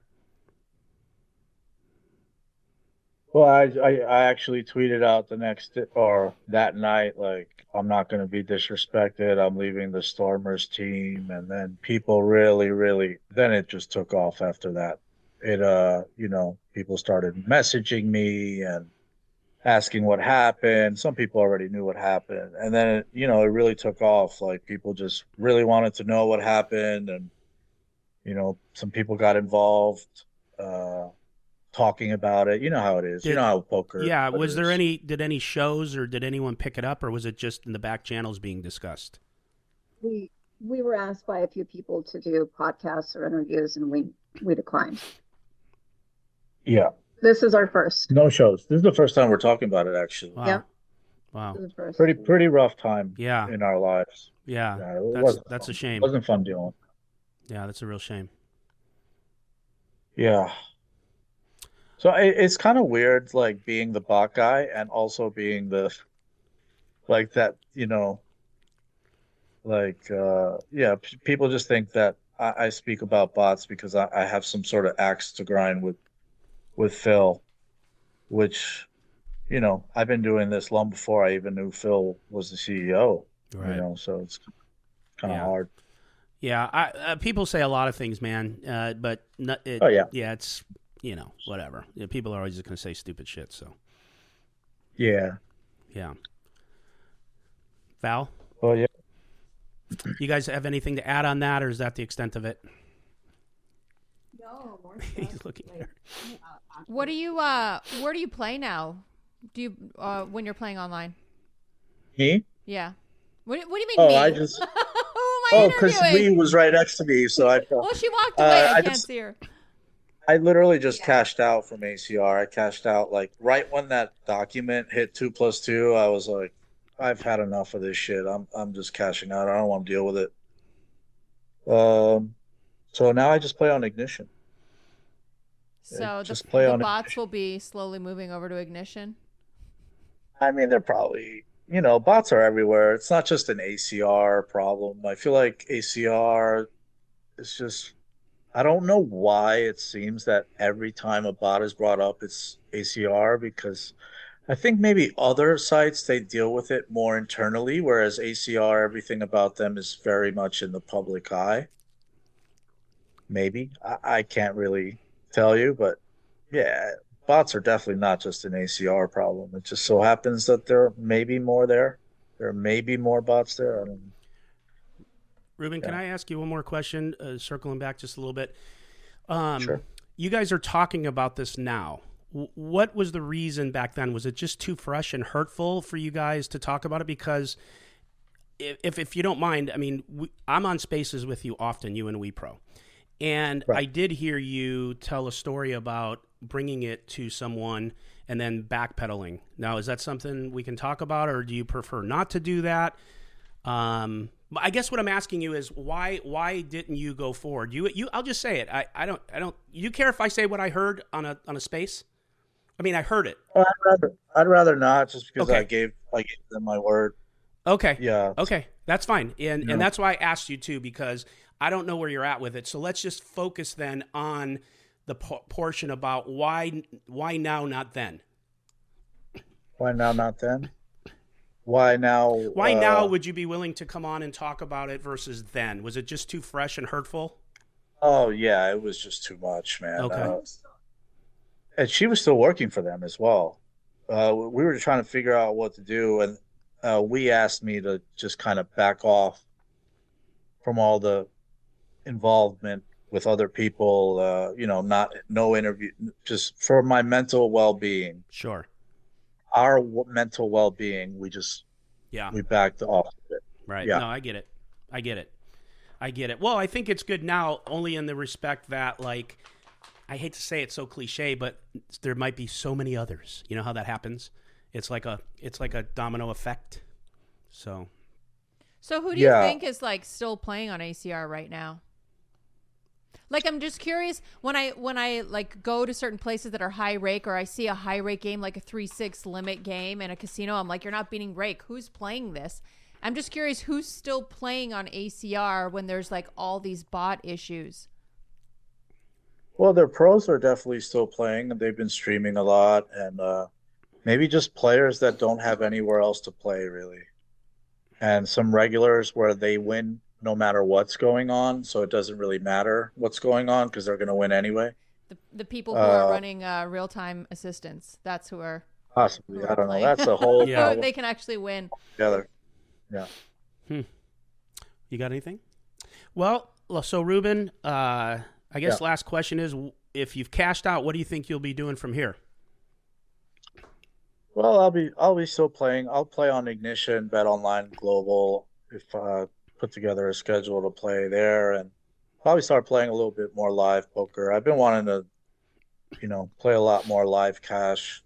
Well, I, I I actually tweeted out the next or that night like I'm not going to be disrespected. I'm leaving the Stormers team, and then people really, really then it just took off after that. It uh you know people started messaging me and asking what happened. Some people already knew what happened, and then it, you know it really took off. Like people just really wanted to know what happened, and you know some people got involved. Uh, talking about it. You know how it is. you know how poker. Yeah, what it was there is. any did any shows or did anyone pick it up or was it just in the back channels being discussed? We we were asked by a few people to do podcasts or interviews, and we we declined. Yeah, This is our first. no shows. This is the first time we're talking about it. Actually, Wow. Yeah. Wow. This is first. pretty pretty rough time Yeah. in our lives. Yeah. Yeah, it That's wasn't that's a shame. It wasn't fun dealing. Yeah, that's a real shame. Yeah. So it, it's kind of weird, like being the bot guy and also being the, like that, you know, like, uh, yeah, p- people just think that I, I speak about bots because I, I have some sort of axe to grind with, with Phil, which, you know, I've been doing this long before I even knew Phil was the CEO, Right. you know, so it's kind of Yeah. hard. Yeah, I, uh, people say a lot of things, man. Uh, but not, it, Oh, yeah. yeah, it's you know whatever. Yeah, people are always just gonna say stupid shit. So Yeah. yeah. Val, Well, yeah. you guys have anything to add on that, or is that the extent of it? No, more [laughs] He's looking there. What do you uh where do you play now? Do you uh when you're playing online? Me? Yeah. What, do- what do you mean Oh, me? I just- [laughs] Who am I Oh, because? Lee was right next to me, so I felt. Well, she walked Uh, away. I, I can't just- see her. I literally just cashed out from ACR. I cashed out like right when that document hit two plus two. I was like, I've had enough of this shit. I'm I'm just cashing out. I don't want to deal with it. Um, so now I just play on Ignition. So the, just play the on bots will be slowly moving over to ignition. I mean, they're probably you know bots are everywhere. It's not just an ACR problem. I feel like ACR is just. I don't know why it seems that every time a bot is brought up, it's ACR because I think maybe other sites they deal with it more internally, whereas ACR, everything about them is very much in the public eye. Maybe. I, I can't really tell you, but yeah, bots are definitely not just an ACR problem. It just so happens that there may be more there. There may be more bots there. I don't know. Ruben, can I ask you one more question? Uh, circling back just a little bit. Um, Sure. You guys are talking about this now. W- What was the reason back then? Was it just too fresh and hurtful for you guys to talk about it? Because if, if, if you don't mind, I mean, we, I'm on spaces with you often, you and WePro. And Right. I did hear you tell a story about bringing it to someone and then backpedaling. Now, is that something we can talk about, or do you prefer not to do that? Um, I guess what I'm asking you is why why didn't you go forward? You you I'll just say it. I, I don't I don't. You care if I say what I heard on a on a space? I mean, I heard it. Well, I'd rather I'd rather not, just because Okay. I gave I gave them my word. Okay. Yeah. Okay, that's fine, and Yeah. and that's why I asked you too because I don't know where you're at with it. So let's just focus then on the po- portion about why why now, not then. Why now, not then? Why now? Why uh, now would you be willing to come on and talk about it versus then? Was it just too fresh and hurtful? Oh yeah, it was just too much, man. Okay. Uh, and she was still working for them as well. Uh, we were trying to figure out what to do, and uh, we asked me to just kind of back off from all the involvement with other people. Uh, you know, not no interview, just for my mental well being. Sure. Our w- mental well being, we just Yeah. we backed off of it. Right. Yeah. No, I get it. I get it. I get it. Well, I think it's good now, only in the respect that, like, I hate to say it so cliche, but there might be so many others. You know how that happens? It's like a it's like a domino effect. So So who do Yeah. you think is like still playing on ACR right now? Like I'm just curious when I when I like go to certain places that are high rake or I see a high rake game like a 3-6 limit game in a casino I'm like you're not beating rake. Who's playing this? I'm just curious who's still playing on ACR when there's like all these bot issues? Well, their pros are definitely still playing, and they've been streaming a lot, and uh, maybe just players that don't have anywhere else to play, really. And some regulars where they win no matter what's going on, so it doesn't really matter what's going on because they're going to win anyway. the, the people who are Uh, running uh, real-time assistants that's who are Possibly, who I don't know. That's a [laughs] whole Yeah. problem they can actually win together. Yeah. Hmm. You got anything? Well, so Ruben, uh, I guess Yeah. last question is if you've cashed out, what do you think you'll be doing from here? Well, I'll be I'll be still playing. I'll play on Ignition, Bet Online Global if uh put together a schedule to play there and probably start playing a little bit more live poker. I've been wanting to, you know, play a lot more live cash.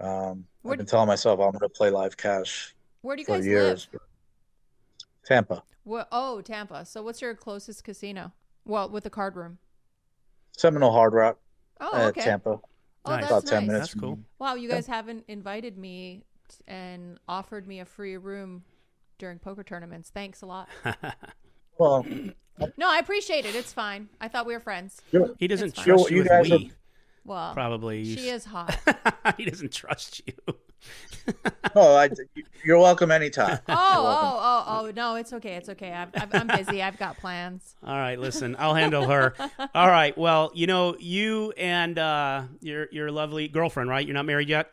Um, I've been telling myself I'm going to play live cash where do you for guys years. live Tampa, What, oh, Tampa. So what's your closest casino? Well, with the card room. Seminole Hard Rock Oh, at okay. Tampa. Oh, Nice. that's About 10 nice. minutes. That's cool. Wow, you guys haven't invited me and offered me a free room during poker tournaments. Thanks a lot. [laughs] Well, No, I appreciate it. It's fine. I thought we were friends. He doesn't It's fine. trust You- you, you with guys we. Well, Probably. she is hot. [laughs] he doesn't trust you. oh, I, you're welcome anytime. Oh, [laughs] oh, oh, oh. No, it's okay. It's okay. I'm, I'm, I'm busy. I've got plans. All right, listen, I'll handle her. All right, well, you know, you and uh, your your lovely girlfriend, right? You're not married yet.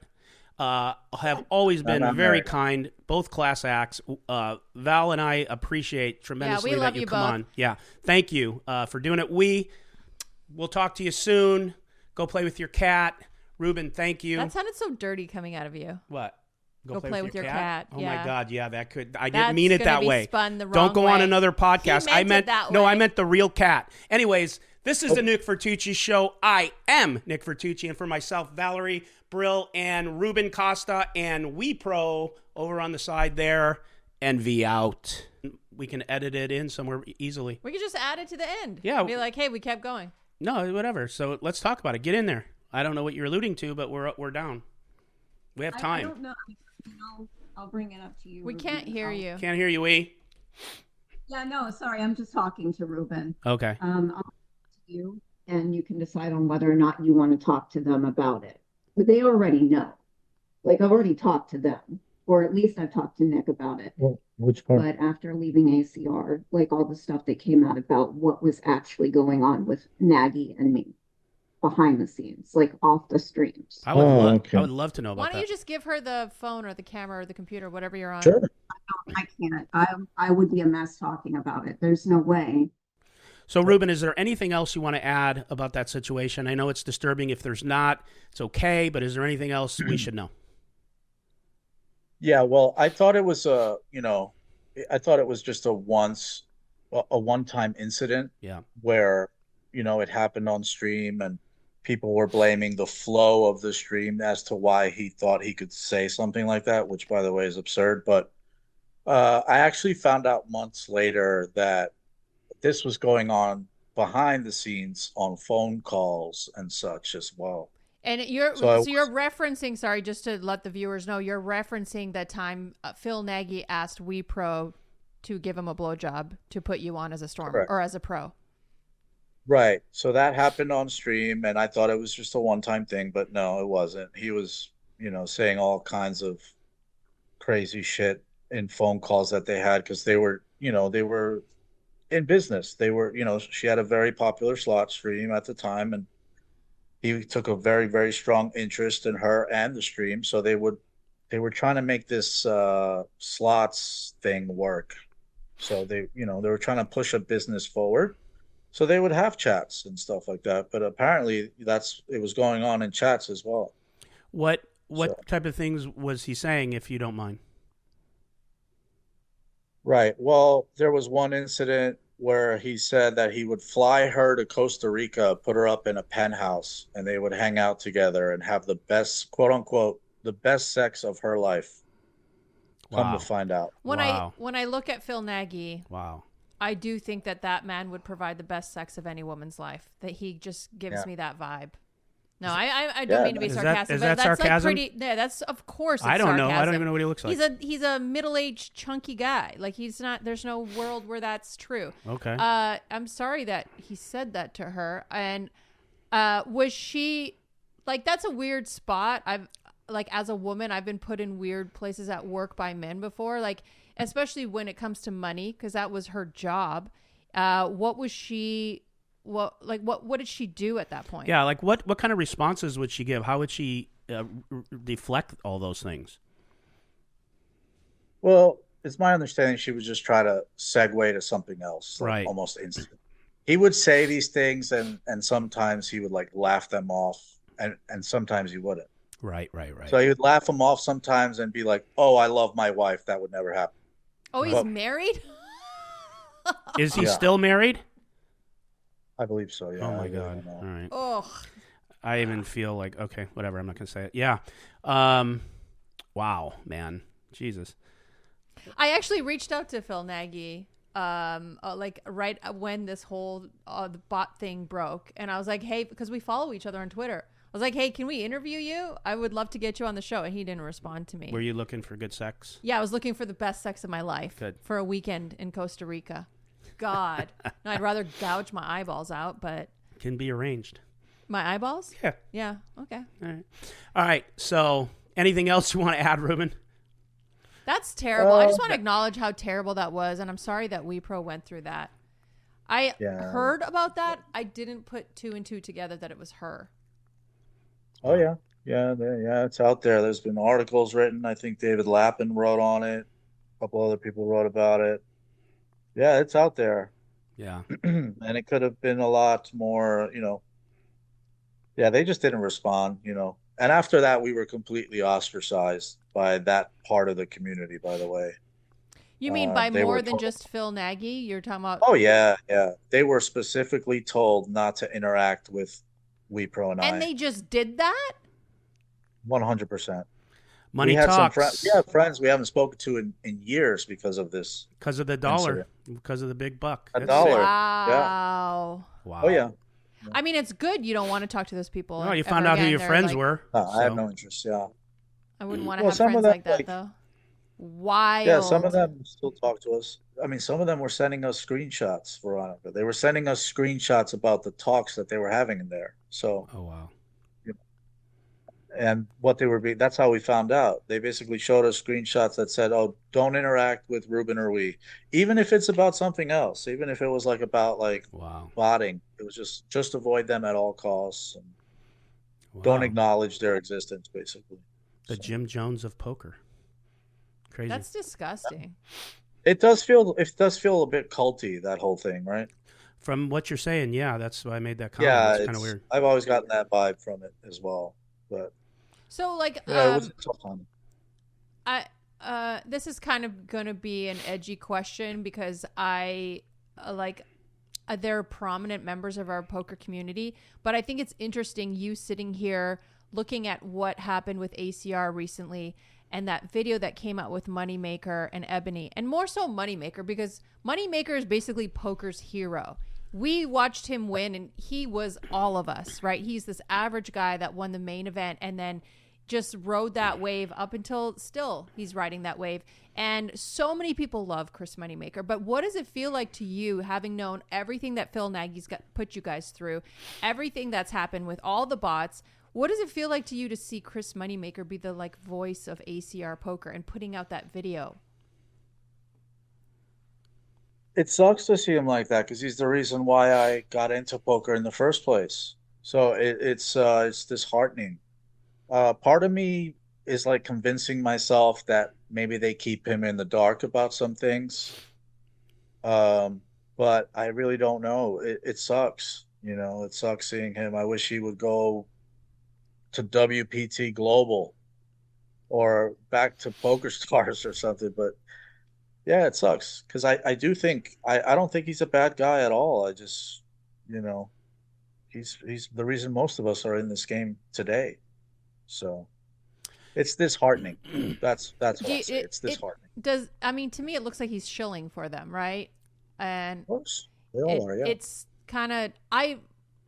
Uh, have always been not very married. kind, both class acts. Uh, Val and I appreciate tremendously love that you, you come both. on. Yeah, thank you uh, for doing it. We will talk to you soon. Go play with your cat, Ruben. Thank you. That sounded so dirty coming out of you. what? Go play with your cat, Oh yeah. my God, yeah, that could. I That's didn't mean it that be way. spun the Don't wrong go on another podcast. He I meant it meant that no, I meant the real cat. Anyways, this is the Nick Vertucci show. I am Nick Vertucci, and for myself, Valerie Brill and Ruben Costa and We Pro over on the side there, and V out. We can edit it in somewhere easily. We could just add it to the end. Yeah. Be like, hey, we kept going. No, whatever. So let's talk about it. Get in there. I don't know what you're alluding to, but we're we're down. We have I- I time. don't know. I'll, I'll bring it up to you. We Ruben. can't hear I'll- you. Can't hear you, We. Yeah, no, sorry. I'm just talking to Ruben. Okay. Um, I'll talk to you and you can decide on whether or not you want to talk to them about it. But they already know. Like I've already talked to them, or at least I've talked to Nick about it. Which part? But after leaving ACR, like all the stuff that came out about what was actually going on with Nagy and me behind the scenes, like off the streams. I would Oh, love. okay. I would love to know about Why don't you just give her the phone or the camera or the computer, whatever you're on? Sure. I can't. I I would be a mess talking about it. There's no way. So, Ruben, is there anything else you want to add about that situation? I know it's disturbing. If there's not, it's okay. But is there anything else we should know? [clears throat] Yeah, well, I thought it was a, you know, I thought it was just a once, a one-time incident Yeah. where, you know, it happened on stream and people were blaming the flow of the stream as to why he thought he could say something like that, which by the way is absurd. But uh, I actually found out months later that this was going on behind the scenes on phone calls and such as well. And you're So so, you're referencing. Sorry, just to let the viewers know, you're referencing that time uh, Phil Nagy asked We Pro to give him a blowjob to put you on as a storm Correct. or as a pro. Right. So that happened on stream, and I thought it was just a one-time thing, but no, it wasn't. He was, you know, saying all kinds of crazy shit in phone calls that they had because they were, you know, they were in business. They were, you know, she had a very popular slot stream at the time, and he took a very, very strong interest in her and the stream. So they would, they were trying to make this uh, slots thing work. So they, you know, they were trying to push a business forward. So they would have chats and stuff like that. But apparently, that's it was going on in chats as well. What what So- type of things was he saying, if you don't mind? Right. Well, there was one incident where he said that he would fly her to Costa Rica, put her up in a penthouse, and they would hang out together and have the best, quote unquote, the best sex of her life. Come Wow. to find out. When Wow. I when I look at Phil Nagy, Wow. I do think that that man would provide the best sex of any woman's life. That he just gives Yeah. me that vibe. No, I I, I don't Yeah, mean to be that- sarcastic, is but that that's sarcasm? like pretty. Yeah, that's of course. It's I don't know. I don't even know what he looks like. He's a he's a middle aged chunky guy. Like he's not. There's no world where that's true. okay. Uh, I'm sorry that he said that to her. And uh, was she like that's a weird spot? I've like as a woman, I've been put in weird places at work by men before. Like especially when it comes to money, because that was her job. Uh, what was she? What like what what did she do at that point? yeah. Like what what kind of responses would she give? How would she uh, r- r- deflect all those things? Well, it's my understanding she would just try to segue to something else, like, Right. almost instant. He would say these things, and and sometimes he would like laugh them off, and and sometimes he wouldn't. Right. Right. Right. So he would laugh them off sometimes and be like, "Oh, I love my wife. That would never happen." Oh, he's Well- married. [laughs] Is he Yeah. still married? I believe so. Yeah. oh my god. don't. All right. Oh, I even feel like okay, whatever. I'm not gonna say it. Yeah. Um. Wow, man. Jesus. I actually reached out to Phil Nagy, um, uh, like right when this whole uh, the bot thing broke, and I was like, "Hey," because we follow each other on Twitter. I was like, "Hey, can we interview you? I would love to get you on the show." And he didn't respond to me. Were you looking for good sex? yeah, I was looking for the best sex of my life Good. for a weekend in Costa Rica. God, no, I'd rather gouge my eyeballs out, but Can be arranged. my eyeballs. Yeah. Yeah. Okay. All right. All right. So, anything else you want to add, Ruben? That's terrible. I just Uh, want to acknowledge how terrible that was, and I'm sorry that WePro went through that. I Yeah. heard about that. I didn't put two and two together that it was her. Oh yeah, yeah, yeah. It's out there. There's been articles written. I think David Lappin wrote on it. A couple other people wrote about it. Yeah, it's out there, Yeah. [clears throat] and it could have been a lot more. You know. Yeah, they just didn't respond. You know, and after that, we were completely ostracized by that part of the community. By the way. You mean Uh, by more than told- just Phil Nagy? You're talking about Oh yeah, yeah. They were specifically told not to interact with WePro and, and I. they just did that? One hundred percent. Money we had some talks friends. We have friends we haven't spoken to in, in years because of this. because of the dollar, because of the big buck. A That's dollar. it. Wow. Wow. Oh yeah. I mean, it's good you don't want to talk to those people. No, you found out who your They're friends like- were. No, I have no interest. Yeah. I wouldn't want to Well, have some friends of them, like that, like- though. Wild. Yeah, some of them still talk to us. I mean, some of them were sending us screenshots, Veronica. They were sending us screenshots about the talks that they were having in there. So, Oh wow. And what they were being, that's how we found out. They basically showed us screenshots that said, oh, don't interact with Ruben or we. Even if it's about something else, even if it was like about like Wow. botting, it was just, just avoid them at all costs and don't acknowledge their existence, basically. the So- Jim Jones of poker. Crazy. That's disgusting. It does feel, it does feel a bit culty, that whole thing, right? From what you're saying, yeah, that's why I made that comment. Yeah, it's kind of weird. I've always gotten that vibe from it as well. But So, like, yeah, it um, was a tough. I uh this is kind of going to be an edgy question because I uh, like uh, they're prominent members of our poker community, but I think it's interesting you sitting here looking at what happened with ACR recently and that video that came out with Moneymaker and Ebony, and more so Moneymaker because Moneymaker is basically poker's hero. We watched him win, and he was all of us, right? He's this average guy that won the main event and then just rode that wave up until still he's riding that wave. And so many people love Chris Moneymaker. But what does it feel like to you, having known everything that Phil Nagy's got put you guys through, everything that's happened with all the bots? What does it feel like to you to see Chris Moneymaker be the like voice of ACR poker and putting out that video? It sucks to see him like that because he's the reason why I got into poker in the first place. So it, it's uh, it's disheartening. Uh, part of me is like convincing myself that maybe they keep him in the dark about some things. Um, but I really don't know. It, it sucks. You know, it sucks seeing him. I wish he would go to WPT Global or back to [laughs] Poker Stars or something. But yeah, it sucks because I, I do think I, I don't think he's a bad guy at all. I just you know he's he's the reason most of us are in this game today. So it's disheartening. [clears throat] That's that's what Do I say. it- It's it- disheartening. Does I mean to me it looks like he's shilling for them, right? And Of course, they all it- are. Yeah. it's kind of I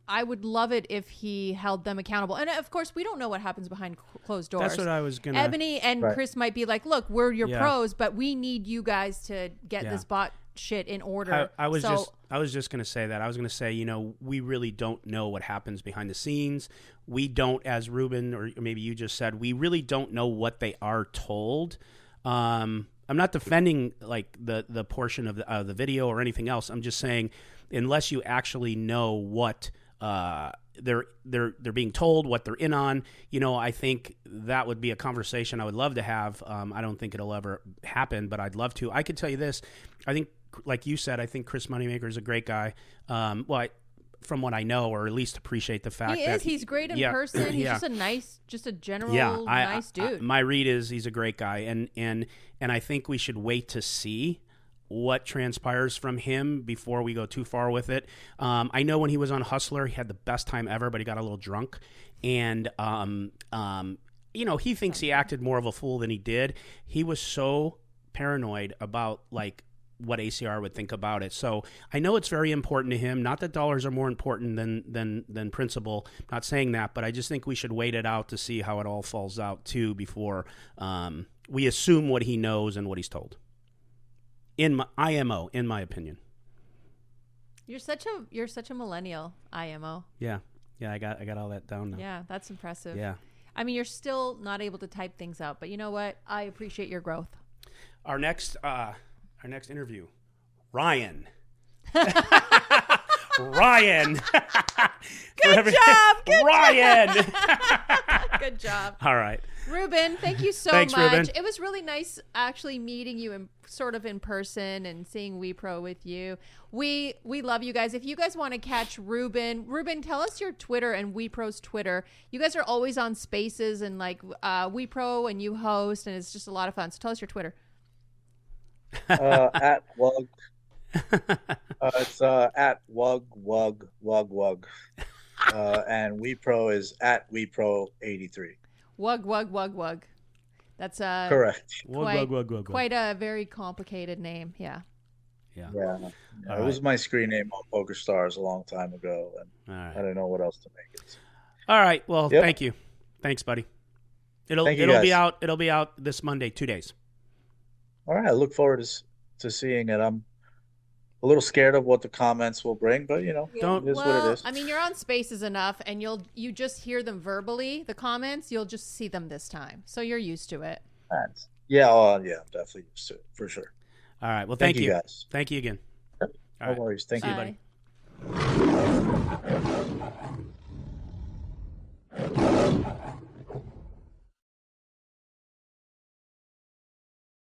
I would love it if he held them accountable. And of course, we don't know what happens behind closed doors. That's what I was gonna. Ebony and Right. Chris might be like, "Look, we're your Yeah. pros, but we need you guys to get Yeah. this bot shit in order." I, I was So- just I was just going to say that. I was going to say, you know, we really don't know what happens behind the scenes. We don't as Ruben or maybe you just said, we really don't know what they are told. Um, I'm not defending like the the portion of the, uh, the video or anything else. I'm just saying unless you actually know what uh, they're they're they're being told, what they're in on, you know, I think that would be a conversation I would love to have. Um, I don't think it'll ever happen, but I'd love to. I could tell you this: I think, like you said, I think Chris Moneymaker is a great guy. Um, well, I, from what I know, or at least appreciate the fact that he is. He's great in yeah, person. He's yeah. just a nice, just a general yeah, I, nice I- dude. my read is he's a great guy, and and and I think we should wait to see what transpires from him before we go too far with it. Um, I know when he was on Hustler, he had the best time ever, but he got a little drunk, and um, um, you know he thinks he acted more of a fool than he did. He was so paranoid about like what ACR would think about it. So I know it's very important to him. Not that dollars are more important than than than principle. Not saying that, but I just think we should wait it out to see how it all falls out too before um, we assume what he knows and what he's told. In my IMO, in my opinion. you're such a you're such a millennial, IMO. Yeah, yeah, I got I got all that down now. Yeah, that's impressive. Yeah. I mean, you're still not able to type things out, but you know what? I appreciate your growth. Our next uh, our next interview, Ryan. [laughs] Ryan. [laughs] Good job. Good Ryan. [laughs] Good job. all right. Ruben, thank you so Thanks, much. Ruben. It was really nice actually meeting you in sort of in person and seeing WePro with you. We we love you guys. If you guys want to catch Ruben, Ruben, tell us your Twitter and WePro's Twitter. You guys are always on spaces and like uh WePro and you host and it's just a lot of fun. So tell us your Twitter. uh, [laughs] at Wug. Uh, it's uh, at Wug Wug Wug Wug. [laughs] Uh, and WePro is at WePro83. Wug wug wug wug. That's uh Correct. Wug, Quite- wug, wug, wug, wug. quite a very complicated name. Yeah. Yeah. Yeah. All it was my screen name on Poker Stars a long time ago, and All I right. didn't know what else to make it. All right. Well, Yep. thank you. Thanks, buddy. It'll Thank it'll be guys. out. It'll be out this Monday. Two days. All right, I look forward to to seeing it. I'm a little scared of what the comments will bring, but you know, don't. It is well, what it is. I mean, you're on Spaces enough, and you'll you just hear them verbally. The comments, you'll just see them this time, so you're used to it. That's, yeah, uh, yeah, I'm definitely used to it for sure. All right. Well, thank, thank you, guys. Thank you again. Yep. no right. worries. Thank Bye. you, buddy. Bye.